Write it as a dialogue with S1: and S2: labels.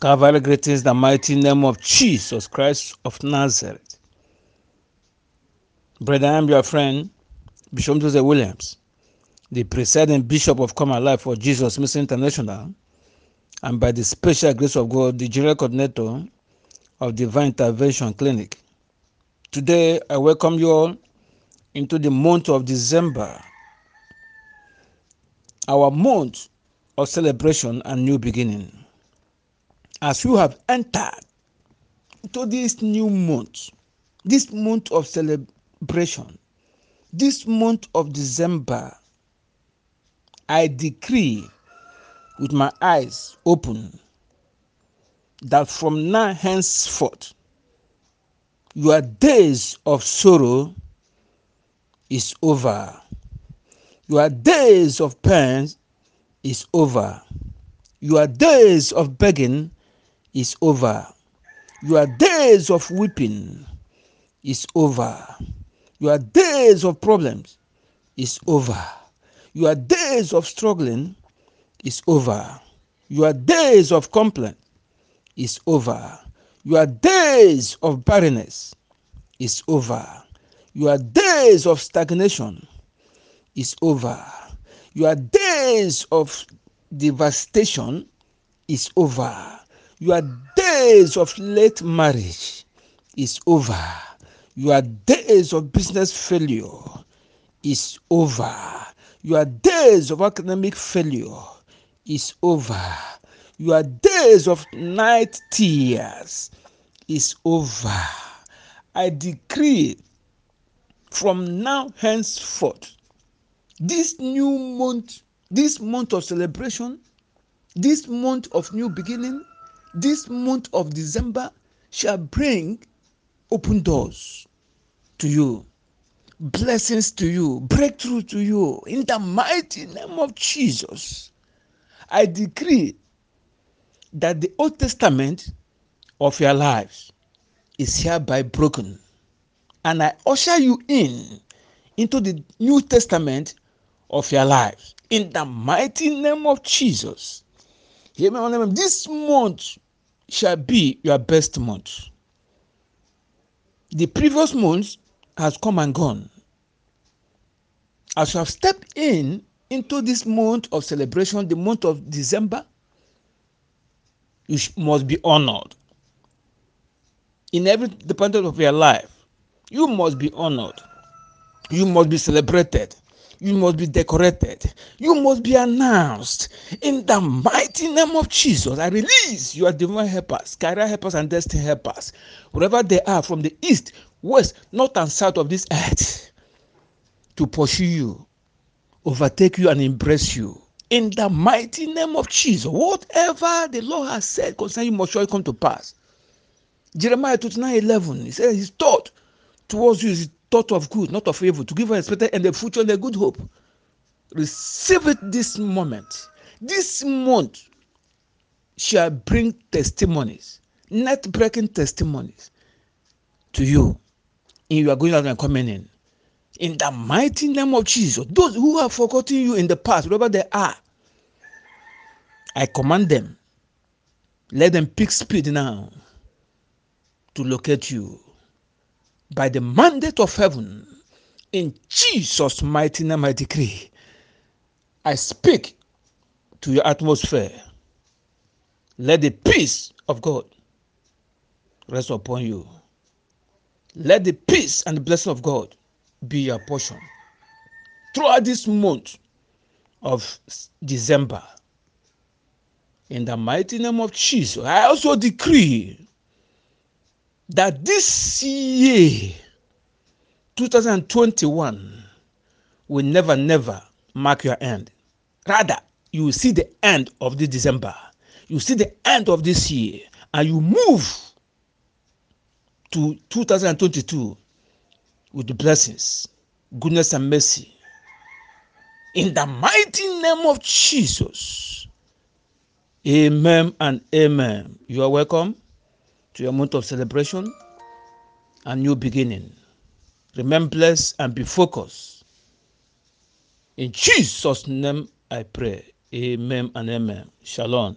S1: Calvary greetings, the mighty name of Jesus Christ of Nazareth. Brother, I am your friend, Bishop Joseph Williams, the presiding bishop of Common Life for Jesus Mission International, and by the special grace of God, the general coordinator of Divine Intervention Clinic. Today, I welcome you all into the month of December, our month of celebration and new beginning. As you have entered into this new month, this month of celebration, this month of December, I decree with my eyes open that from now henceforth, your days of sorrow is over. Your days of pain is over. Your days of begging is over. Your days of weeping is over. Your days of problems is over. Your days of struggling is over. Your days of complaint is over. Your days of barrenness is over. Your days of stagnation is over. Your days of devastation is over. Your days of late marriage is over. Your days of business failure is over. Your days of academic failure is over. Your days of night tears is over. I decree from now henceforth, this new month, this month of celebration, this month of new beginning, this month of December shall bring open doors to you, blessings to you, breakthrough to you. In the mighty name of Jesus, I decree that the Old Testament of your lives is hereby broken. And I usher you in into the New Testament of your lives. In the mighty name of Jesus. This month shall be your best month. The previous month has come and gone. As you have stepped in into this month of celebration, the month of December, you must be honored. In every department of your life, you must be honored. You must be celebrated. You must be decorated. You must be announced. In the mighty name of Jesus, I release your divine helpers, career helpers, and destiny helpers, wherever they are from the east, west, north, and south of this earth, to pursue you, overtake you, and embrace you. In the mighty name of Jesus, whatever the Lord has said concerning you must surely come to pass. Jeremiah 29 11, he said, His thought towards you is thought of good, not of evil, to give you expected and the future and a good hope. Receive it this moment. This month shall bring testimonies, net breaking testimonies to you. And you are going out and coming in. In the mighty name of Jesus, those who have forgotten you in the past, wherever they are, I command them, let them pick speed now to locate you by the mandate of heaven. In Jesus' mighty name, I decree. I speak to your atmosphere. Let the peace of God rest upon you. Let the peace and the blessing of God be your portion throughout this month of December. In the mighty name of Jesus, I also decree that this year, 2021, will never, never mark your end. Rather, you will see the end of this December. You see the end of this year, and you move to 2022 with the blessings, goodness, and mercy. In the mighty name of Jesus. Amen and amen. You are welcome to your month of celebration and new beginning. Remain blessed and be focused. In Jesus' name I pray. Amen and amen. Shalom.